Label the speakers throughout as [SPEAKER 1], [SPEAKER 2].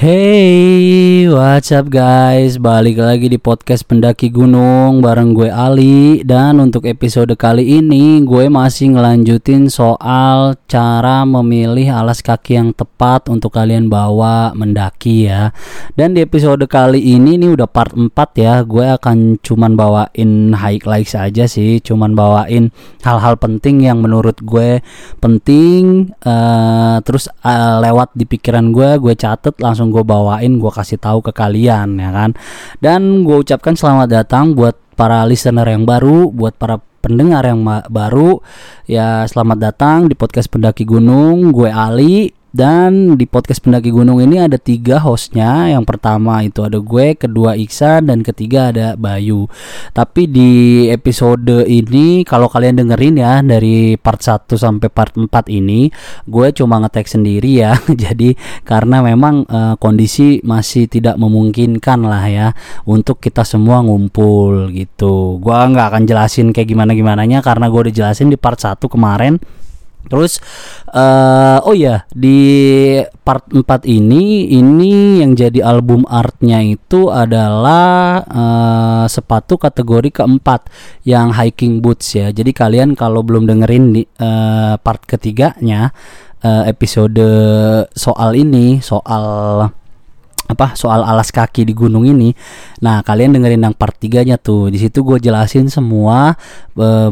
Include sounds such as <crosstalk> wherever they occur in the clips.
[SPEAKER 1] Hey, what's up guys? Balik lagi di podcast Pendaki Gunung bareng gue Ali dan untuk episode kali ini gue masih ngelanjutin soal cara memilih alas kaki yang tepat untuk kalian bawa mendaki ya. Dan di episode kali ini ini udah part 4 ya. Gue akan cuman bawain highlights aja sih, cuman bawain hal-hal penting yang menurut gue penting uh, terus uh, lewat di pikiran gue, gue catet langsung gue bawain gue kasih tahu ke kalian ya kan? Dan gue ucapkan selamat datang buat para listener yang baru buat para pendengar yang baru. Ya selamat datang di podcast pendaki gunung. Gue Ali dan di podcast pendaki gunung ini ada tiga hostnya. Yang pertama itu ada gue, kedua Iksan, dan ketiga ada Bayu. Tapi di episode ini kalau kalian dengerin ya dari part 1 sampai part 4 ini, gue cuma ngetek sendiri ya. <laughs> Jadi karena memang uh, kondisi masih tidak memungkinkan lah ya untuk kita semua ngumpul gitu. Gue nggak akan jelasin kayak gimana gimananya karena gue udah jelasin di part 1 kemarin Terus uh, oh ya di part 4 ini ini yang jadi album artnya itu adalah uh, sepatu kategori keempat yang hiking boots ya. Jadi kalian kalau belum dengerin di uh, part ketiganya uh, episode soal ini soal apa soal alas kaki di gunung ini. Nah, kalian dengerin yang part 3-nya tuh. Di situ gue jelasin semua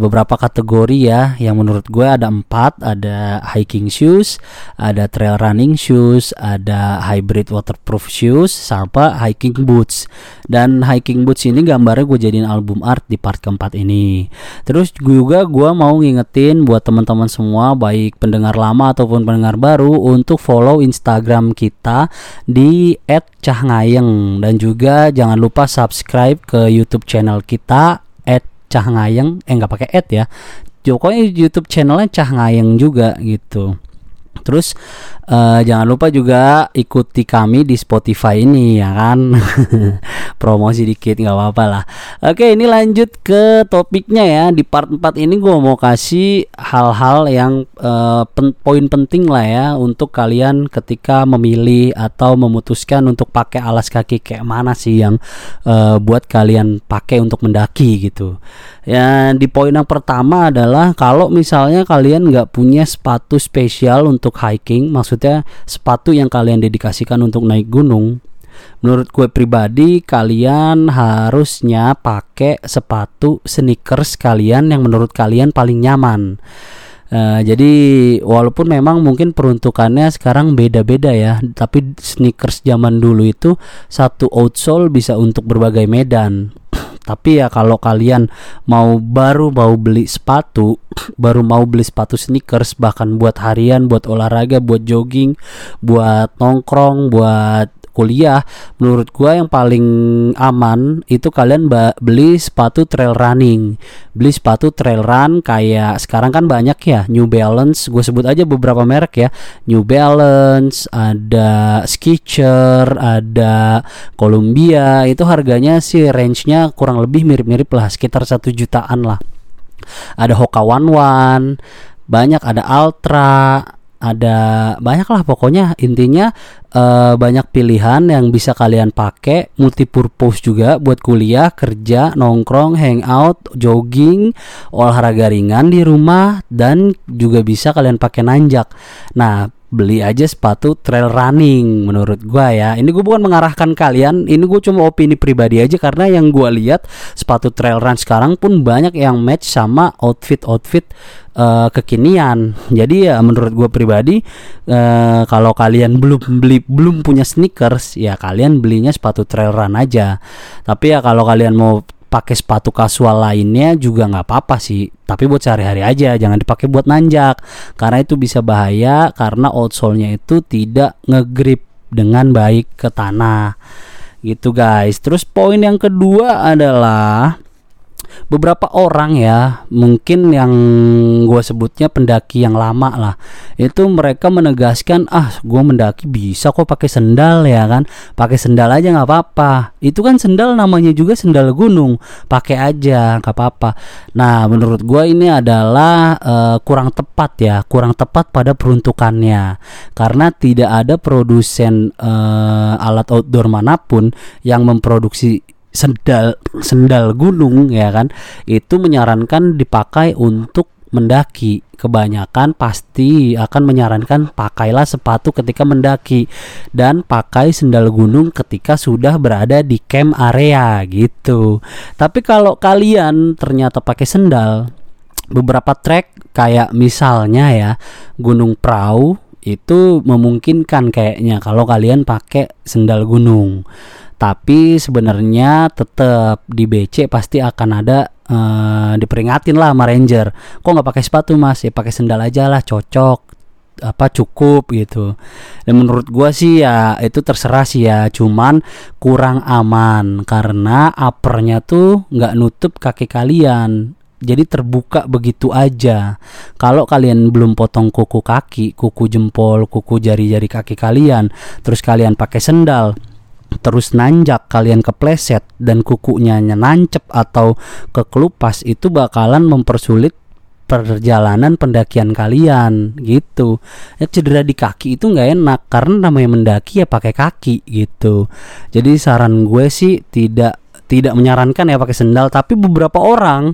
[SPEAKER 1] beberapa kategori ya yang menurut gue ada empat, ada hiking shoes, ada trail running shoes, ada hybrid waterproof shoes, sama hiking boots. Dan hiking boots ini gambarnya gue jadiin album art di part keempat ini. Terus juga gue mau ngingetin buat teman-teman semua baik pendengar lama ataupun pendengar baru untuk follow Instagram kita di @cahngayeng dan juga jangan lupa subscribe ke YouTube channel kita @cahngayeng eh nggak pakai ad ya. Pokoknya YouTube channelnya Cahngayeng juga gitu Terus uh, jangan lupa juga ikuti kami di Spotify ini ya kan. <laughs> Promosi dikit nggak apa-apa lah. Oke, ini lanjut ke topiknya ya. Di part 4 ini gue mau kasih hal-hal yang uh, pen poin penting lah ya untuk kalian ketika memilih atau memutuskan untuk pakai alas kaki kayak mana sih yang uh, buat kalian pakai untuk mendaki gitu. Ya di poin yang pertama adalah kalau misalnya kalian nggak punya sepatu spesial untuk hiking, maksudnya sepatu yang kalian dedikasikan untuk naik gunung, menurut gue pribadi kalian harusnya pakai sepatu sneakers kalian yang menurut kalian paling nyaman. Uh, jadi walaupun memang mungkin peruntukannya sekarang beda-beda ya, tapi sneakers zaman dulu itu satu outsole bisa untuk berbagai medan tapi ya kalau kalian mau baru mau beli sepatu <clears throat> baru mau beli sepatu sneakers bahkan buat harian buat olahraga buat jogging buat nongkrong buat kuliah menurut gua yang paling aman itu kalian beli sepatu trail running. Beli sepatu trail run kayak sekarang kan banyak ya New Balance gue sebut aja beberapa merek ya. New Balance ada Skechers ada Columbia itu harganya sih range-nya kurang lebih mirip-mirip lah sekitar satu jutaan lah. Ada Hoka One One banyak ada Ultra ada banyak lah pokoknya. Intinya uh, banyak pilihan yang bisa kalian pakai. Multipurpose juga buat kuliah kerja nongkrong hangout jogging olahraga ringan di rumah dan juga bisa kalian pakai nanjak. Nah beli aja sepatu trail running menurut gua ya. Ini gue bukan mengarahkan kalian ini gue cuma opini pribadi aja karena yang gua lihat sepatu trail run sekarang pun banyak yang match sama outfit outfit uh, kekinian. Jadi ya menurut gue pribadi uh, kalau kalian belum beli belum punya sneakers ya kalian belinya sepatu trail run aja. Tapi ya kalau kalian mau pakai sepatu kasual lainnya juga nggak apa-apa sih. Tapi buat sehari-hari aja jangan dipakai buat nanjak. Karena itu bisa bahaya karena outsole-nya itu tidak ngegrip dengan baik ke tanah. Gitu guys. Terus poin yang kedua adalah beberapa orang ya mungkin yang gue sebutnya pendaki yang lama lah itu mereka menegaskan ah gue mendaki bisa kok pakai sendal ya kan? Pakai sendal aja nggak apa-apa. Itu kan sendal namanya juga sendal gunung pakai aja nggak apa-apa. Nah menurut gue ini adalah uh, kurang tepat ya kurang tepat pada peruntukannya. Karena tidak ada produsen uh, alat outdoor mana pun yang memproduksi sendal sendal gunung ya kan itu menyarankan dipakai untuk mendaki. Kebanyakan pasti akan menyarankan pakailah sepatu ketika mendaki dan pakai sendal gunung ketika sudah berada di camp area gitu. Tapi kalau kalian ternyata pakai sendal beberapa trek kayak misalnya ya Gunung Prau itu memungkinkan kayaknya kalau kalian pakai sendal gunung tapi sebenarnya tetap di BC pasti akan ada uh, diperingatin lah sama ranger. Kok nggak pakai sepatu mas? Ya pakai sendal aja lah cocok apa cukup gitu. Dan menurut gua sih ya itu terserah sih ya. Cuman kurang aman karena uppernya tuh nggak nutup kaki kalian. Jadi terbuka begitu aja. Kalau kalian belum potong kuku kaki, kuku jempol, kuku jari-jari kaki kalian, terus kalian pakai sendal, terus nanjak kalian kepleset dan kukunya nancep atau kekelupas itu bakalan mempersulit perjalanan pendakian kalian gitu. Ya cedera di kaki itu nggak enak karena namanya mendaki ya pakai kaki gitu. Jadi saran gue sih tidak tidak menyarankan ya pakai sendal tapi beberapa orang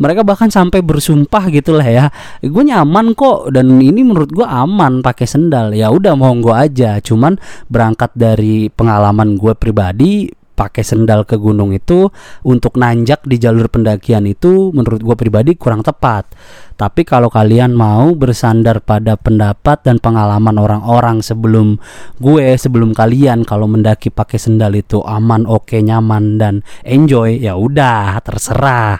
[SPEAKER 1] mereka bahkan sampai bersumpah gitulah ya. Gue nyaman kok dan ini menurut gue aman pakai sendal. Ya udah mau gue aja. Cuman berangkat dari pengalaman gue pribadi pakai sendal ke gunung itu untuk nanjak di jalur pendakian itu menurut gue pribadi kurang tepat. Tapi kalau kalian mau bersandar pada pendapat dan pengalaman orang-orang sebelum gue, sebelum kalian kalau mendaki pakai sendal itu aman, oke, okay, nyaman dan enjoy, ya udah terserah.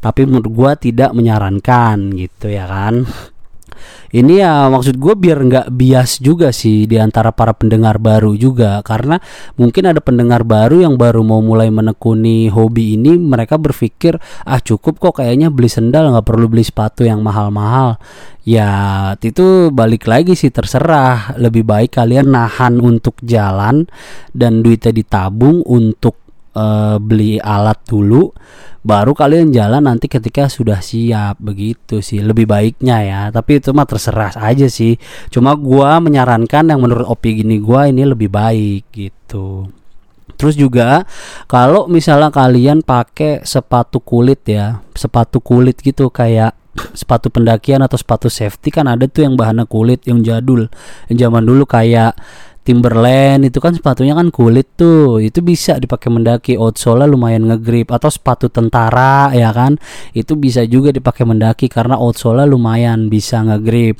[SPEAKER 1] Tapi menurut gue tidak menyarankan gitu ya kan ini ya maksud gue biar nggak bias juga sih di antara para pendengar baru juga. Karena mungkin ada pendengar baru yang baru mau mulai menekuni hobi ini mereka berpikir ah cukup kok kayaknya beli sendal nggak perlu beli sepatu yang mahal-mahal. Ya itu balik lagi sih terserah. Lebih baik kalian nahan untuk jalan dan duitnya ditabung untuk uh, beli alat dulu baru kalian jalan nanti ketika sudah siap begitu sih. Lebih baiknya ya tapi itu mah terserah aja sih. Cuma gua menyarankan yang menurut opi gini gua ini lebih baik gitu. Terus juga kalau misalnya kalian pakai sepatu kulit ya, sepatu kulit gitu kayak sepatu pendakian atau sepatu safety kan ada tuh yang bahannya kulit yang jadul, yang zaman dulu kayak Timberland itu kan sepatunya kan kulit tuh. Itu bisa dipakai mendaki. Outsole lumayan ngegrip. Atau sepatu tentara ya kan? Itu bisa juga dipakai mendaki karena outsole lumayan bisa ngegrip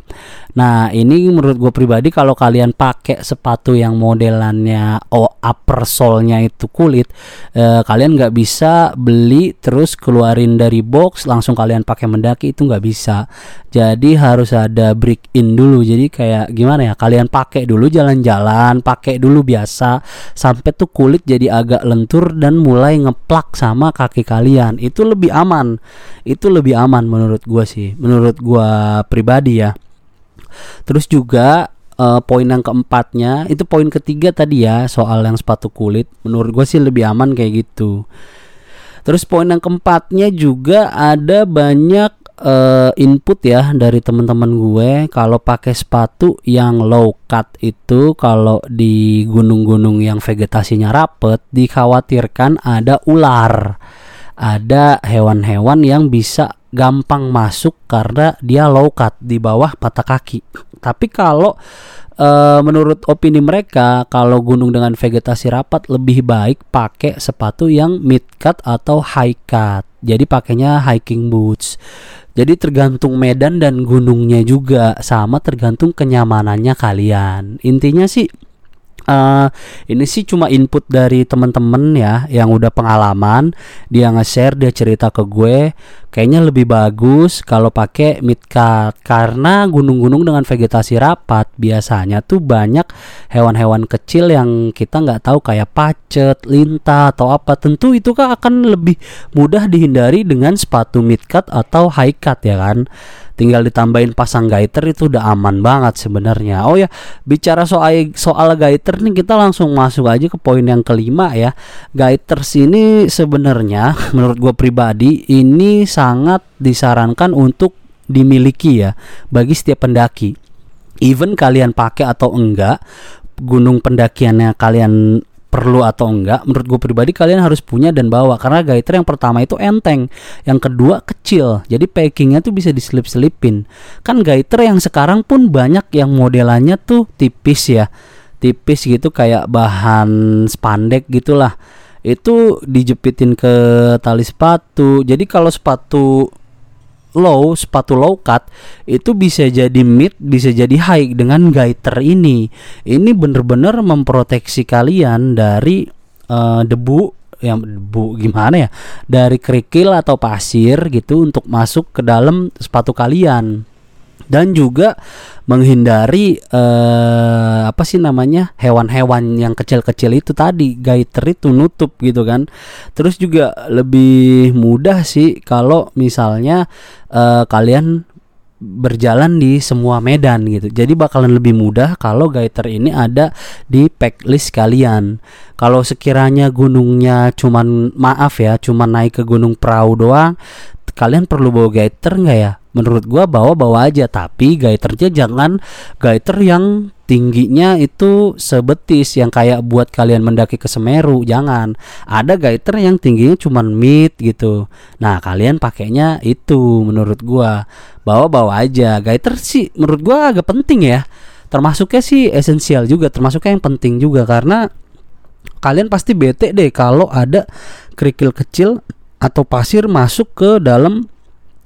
[SPEAKER 1] nah ini menurut gue pribadi kalau kalian pakai sepatu yang modelannya oh upper sole-nya itu kulit eh, kalian nggak bisa beli terus keluarin dari box langsung kalian pakai mendaki itu nggak bisa. Jadi harus ada break in dulu. Jadi kayak gimana ya kalian pakai dulu jalan-jalan jalan pakai dulu biasa sampai tuh kulit jadi agak lentur dan mulai ngeplak sama kaki kalian. Itu lebih aman. Itu lebih aman menurut gua sih menurut gua pribadi ya terus juga uh, poin yang keempatnya itu poin ketiga tadi ya soal yang sepatu kulit. Menurut gue sih lebih aman kayak gitu. Terus poin yang keempatnya juga ada banyak uh, input ya dari teman-teman gue. Kalau pakai sepatu yang low cut itu kalau di gunung-gunung yang vegetasinya rapet dikhawatirkan ada ular. Ada hewan-hewan yang bisa gampang masuk karena dia low cut di bawah patah kaki. Tapi kalau uh, menurut opini mereka kalau gunung dengan vegetasi rapat lebih baik pakai sepatu yang mid cut atau high cut. Jadi pakainya hiking boots. Jadi tergantung medan dan gunungnya juga sama tergantung kenyamanannya kalian. Intinya sih uh, ini sih cuma input dari temen-temen ya yang udah pengalaman. Dia nge-share dia cerita ke gue. Kayaknya lebih bagus kalau pakai midcut karena gunung-gunung dengan vegetasi rapat biasanya tuh banyak hewan-hewan kecil yang kita nggak tahu kayak pacet, lintah atau apa. Tentu itu kan akan lebih mudah dihindari dengan sepatu midcut atau high cut ya kan tinggal ditambahin pasang gaiter itu udah aman banget sebenarnya. Oh ya, bicara soal soal gaiter nih kita langsung masuk aja ke poin yang kelima ya. Gaiter sini sebenarnya <laughs> menurut gue pribadi ini sangat disarankan untuk dimiliki ya bagi setiap pendaki. Even kalian pakai atau enggak, gunung pendakiannya kalian perlu atau enggak menurut gue pribadi kalian harus punya dan bawa. Karena gaiter yang pertama itu enteng yang kedua kecil. Jadi packingnya tuh bisa diselip-selipin. Kan gaiter yang sekarang pun banyak yang modelannya tuh tipis ya. Tipis gitu kayak bahan spandek gitulah. Itu dijepitin ke tali sepatu. Jadi kalau sepatu low sepatu low cut itu bisa jadi mid bisa jadi high dengan gaiter ini. Ini bener-bener memproteksi kalian dari uh, debu yang debu gimana ya dari kerikil atau pasir gitu untuk masuk ke dalam sepatu kalian dan juga menghindari eh, apa sih namanya hewan-hewan yang kecil-kecil itu tadi gaiter itu nutup gitu kan terus juga lebih mudah sih kalau misalnya eh, kalian berjalan di semua medan gitu. Jadi bakalan lebih mudah kalau gaiter ini ada di packlist kalian. Kalau sekiranya gunungnya cuman maaf ya, cuman naik ke gunung perahu doang, kalian perlu bawa gaiter nggak ya? Menurut gua bawa-bawa aja tapi gaiternya jangan gaiter yang tingginya itu sebetis yang kayak buat kalian mendaki ke Semeru jangan. Ada gaiter yang tingginya cuman mid gitu. Nah kalian pakainya itu menurut gua. Bawa-bawa aja. Gaiter sih menurut gua agak penting ya. Termasuknya sih esensial juga termasuknya yang penting juga karena kalian pasti bete deh kalau ada kerikil kecil atau pasir masuk ke dalam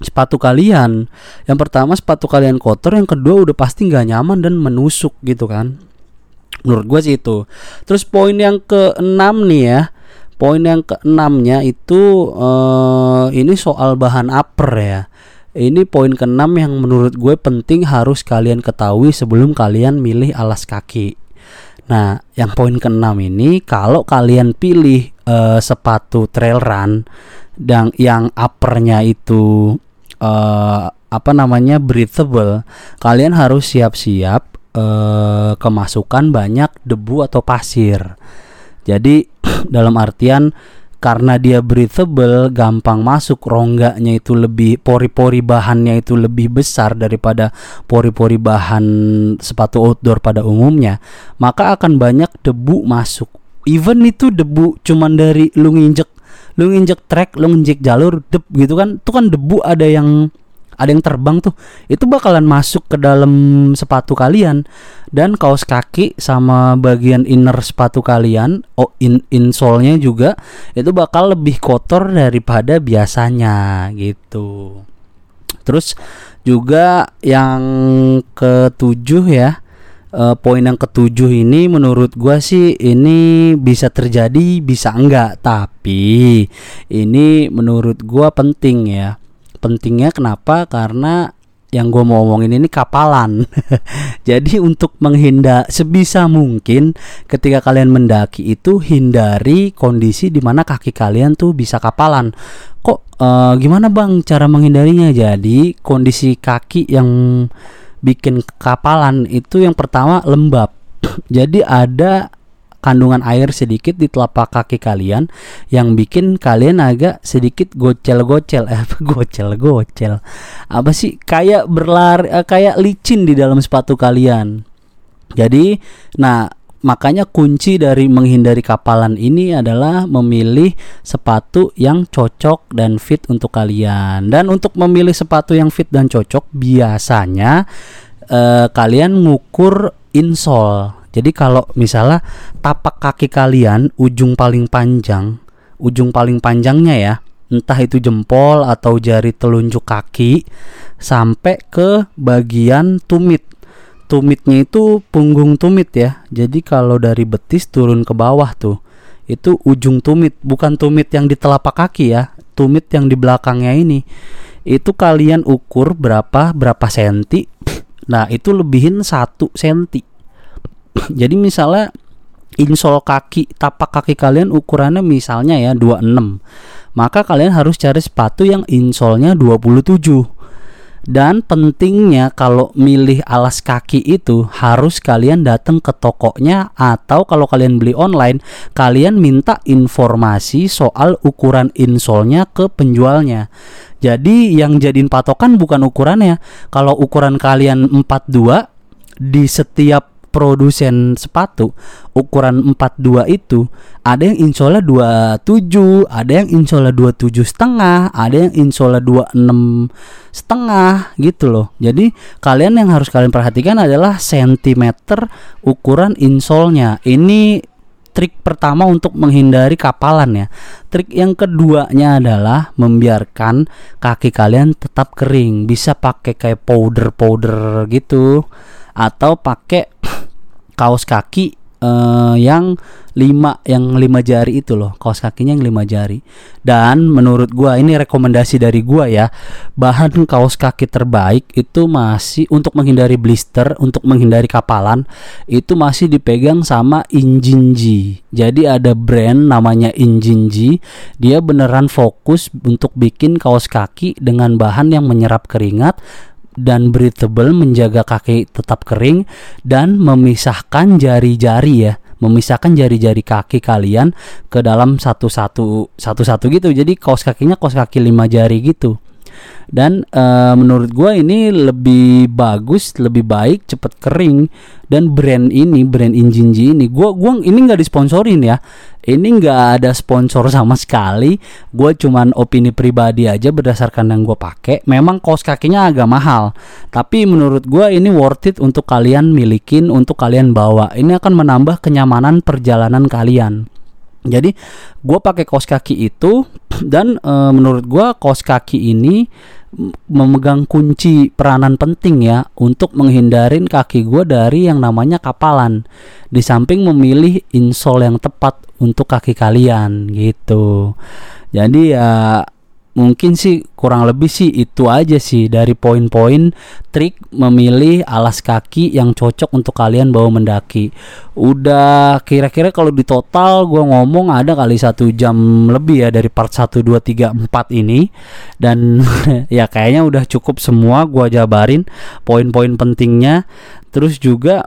[SPEAKER 1] sepatu kalian. Yang pertama sepatu kalian kotor, yang kedua udah pasti nggak nyaman dan menusuk gitu kan. Menurut gue sih itu. Terus poin yang keenam nih ya. Poin yang keenamnya itu uh, ini soal bahan upper ya. Ini poin keenam yang menurut gue penting harus kalian ketahui sebelum kalian milih alas kaki. Nah, yang poin keenam ini kalau kalian pilih uh, sepatu trail run dan yang uppernya itu uh, apa namanya breathable, kalian harus siap-siap uh, kemasukan banyak debu atau pasir. Jadi <clears throat> dalam artian karena dia breathable, gampang masuk, rongganya itu lebih pori-pori bahannya itu lebih besar daripada pori-pori bahan sepatu outdoor pada umumnya, maka akan banyak debu masuk. Even itu debu cuman dari lu nginjek lu nginjek track lu nginjek jalur dep gitu kan. Itu kan debu ada yang ada yang terbang tuh. Itu bakalan masuk ke dalam sepatu kalian. Dan kaos kaki sama bagian inner sepatu kalian oh in insole-nya juga itu bakal lebih kotor daripada biasanya gitu. Terus juga yang ketujuh ya uh, poin yang ketujuh ini menurut gua sih ini bisa terjadi bisa enggak. Tapi ini menurut gua penting ya. Pentingnya kenapa? Karena yang gue mau ngomongin ini kapalan. <laughs> Jadi untuk menghindar sebisa mungkin ketika kalian mendaki itu hindari kondisi di mana kaki kalian tuh bisa kapalan. Kok uh, gimana bang cara menghindarinya? Jadi kondisi kaki yang bikin kapalan itu yang pertama lembab. <clears throat> Jadi ada kandungan air sedikit di telapak kaki kalian yang bikin kalian agak sedikit gocel-gocel. Eh <laughs> gocel-gocel. Apa sih? Kayak berlari eh, kayak licin di dalam sepatu kalian. Jadi nah Makanya kunci dari menghindari kapalan ini adalah memilih sepatu yang cocok dan fit untuk kalian. Dan untuk memilih sepatu yang fit dan cocok biasanya eh, kalian ngukur insole. Jadi kalau misalnya tapak kaki kalian ujung paling panjang, ujung paling panjangnya ya, entah itu jempol atau jari telunjuk kaki sampai ke bagian tumit tumitnya itu punggung tumit ya. Jadi kalau dari betis turun ke bawah tuh itu ujung tumit, bukan tumit yang di telapak kaki ya. tumit yang di belakangnya ini itu kalian ukur berapa berapa senti nah itu lebihin satu senti <clears throat> jadi misalnya insol kaki tapak kaki kalian ukurannya misalnya ya 26 maka kalian harus cari sepatu yang insolnya 27 dan pentingnya kalau milih alas kaki itu harus kalian datang ke tokonya atau kalau kalian beli online kalian minta informasi soal ukuran insolnya ke penjualnya. Jadi yang jadiin patokan bukan ukurannya. Kalau ukuran kalian 42 di setiap produsen sepatu ukuran 42 itu ada yang insolnya 27 ada yang insolnya 27 setengah ada yang insolnya 26 setengah gitu loh jadi kalian yang harus kalian perhatikan adalah sentimeter ukuran insolnya ini trik pertama untuk menghindari kapalan ya. Trik yang keduanya adalah membiarkan kaki kalian tetap kering. Bisa pakai kayak powder-powder gitu atau pakai kaos kaki uh, yang lima yang lima jari itu loh kaos kakinya yang lima jari. Dan menurut gua ini rekomendasi dari gua ya bahan kaos kaki terbaik itu masih untuk menghindari blister untuk menghindari kapalan itu masih dipegang sama Injinji jadi ada brand namanya Injinji dia beneran fokus untuk bikin kaos kaki dengan bahan yang menyerap keringat dan breathable menjaga kaki tetap kering dan memisahkan jari-jari ya. Memisahkan jari-jari kaki kalian ke dalam satu-satu satu-satu gitu. Jadi kaos kakinya kaos kaki lima jari gitu dan uh, menurut gue ini lebih bagus lebih baik cepet kering dan brand ini brand Injinji ini. Gue gua ini nggak disponsorin ya. Ini nggak ada sponsor sama sekali. Gue cuman opini pribadi aja berdasarkan yang gue pakai memang kaos kakinya agak mahal. Tapi menurut gue ini worth it untuk kalian milikin untuk kalian bawa. Ini akan menambah kenyamanan perjalanan kalian jadi gue pakai kaos kaki itu dan e, menurut gue kaos kaki ini memegang kunci peranan penting ya untuk menghindarin kaki gue dari yang namanya kapalan. Di samping memilih insole yang tepat untuk kaki kalian gitu. Jadi ya mungkin sih kurang lebih sih itu aja sih dari poin-poin trik memilih alas kaki yang cocok untuk kalian bawa mendaki. Udah kira-kira kalau di total gue ngomong ada kali satu jam lebih ya dari part 1, 2, 3, 4 ini. Dan <laughs> ya kayaknya udah cukup semua gue jabarin poin-poin pentingnya. Terus juga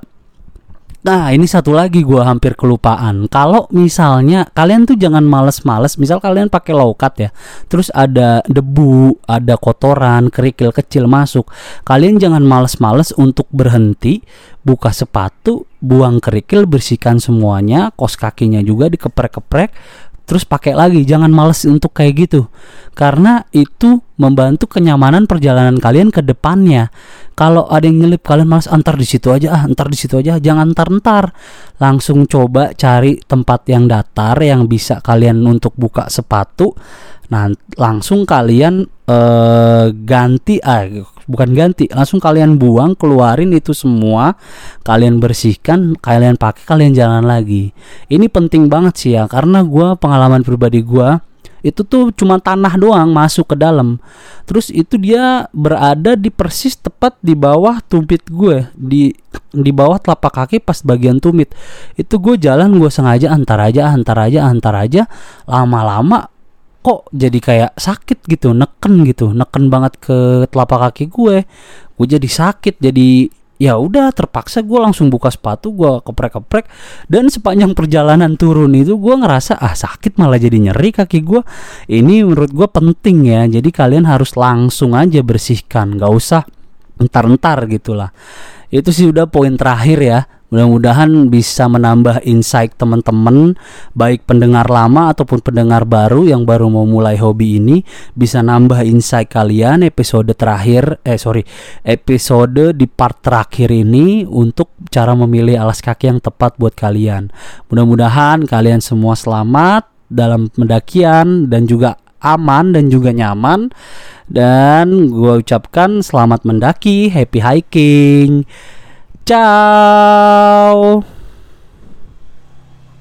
[SPEAKER 1] Nah ini satu lagi gue hampir kelupaan. Kalau misalnya kalian tuh jangan males-males Misal kalian pakai low cut ya Terus ada debu, ada kotoran, kerikil kecil masuk Kalian jangan males-males untuk berhenti Buka sepatu, buang kerikil, bersihkan semuanya Kos kakinya juga dikeprek-keprek terus pakai lagi jangan males untuk kayak gitu. Karena itu membantu kenyamanan perjalanan kalian ke depannya. Kalau ada yang nyelip kalian males antar di situ aja ah antar di situ aja jangan antar antar langsung coba cari tempat yang datar yang bisa kalian untuk buka sepatu Nah, langsung kalian eh, ganti ah bukan ganti, langsung kalian buang, keluarin itu semua, kalian bersihkan, kalian pakai, kalian jalan lagi. Ini penting banget sih ya karena gua pengalaman pribadi gua itu tuh cuma tanah doang masuk ke dalam terus itu dia berada di persis tepat di bawah tumit gue di di bawah telapak kaki pas bagian tumit itu gue jalan gue sengaja antar aja antar aja antar aja lama-lama kok jadi kayak sakit gitu neken gitu neken banget ke telapak kaki gue. Gue jadi sakit jadi ya udah terpaksa gue langsung buka sepatu gue keprek-keprek dan sepanjang perjalanan turun itu gue ngerasa ah sakit malah jadi nyeri kaki gue. Ini menurut gue penting ya jadi kalian harus langsung aja bersihkan gak usah entar-entar gitulah. Itu sih udah poin terakhir ya Mudah-mudahan bisa menambah insight teman-teman baik pendengar lama ataupun pendengar baru yang baru mau mulai hobi ini bisa nambah insight kalian episode terakhir eh sorry episode di part terakhir ini untuk cara memilih alas kaki yang tepat buat kalian. Mudah-mudahan kalian semua selamat dalam pendakian dan juga aman dan juga nyaman dan gue ucapkan selamat mendaki, happy hiking. Ciao.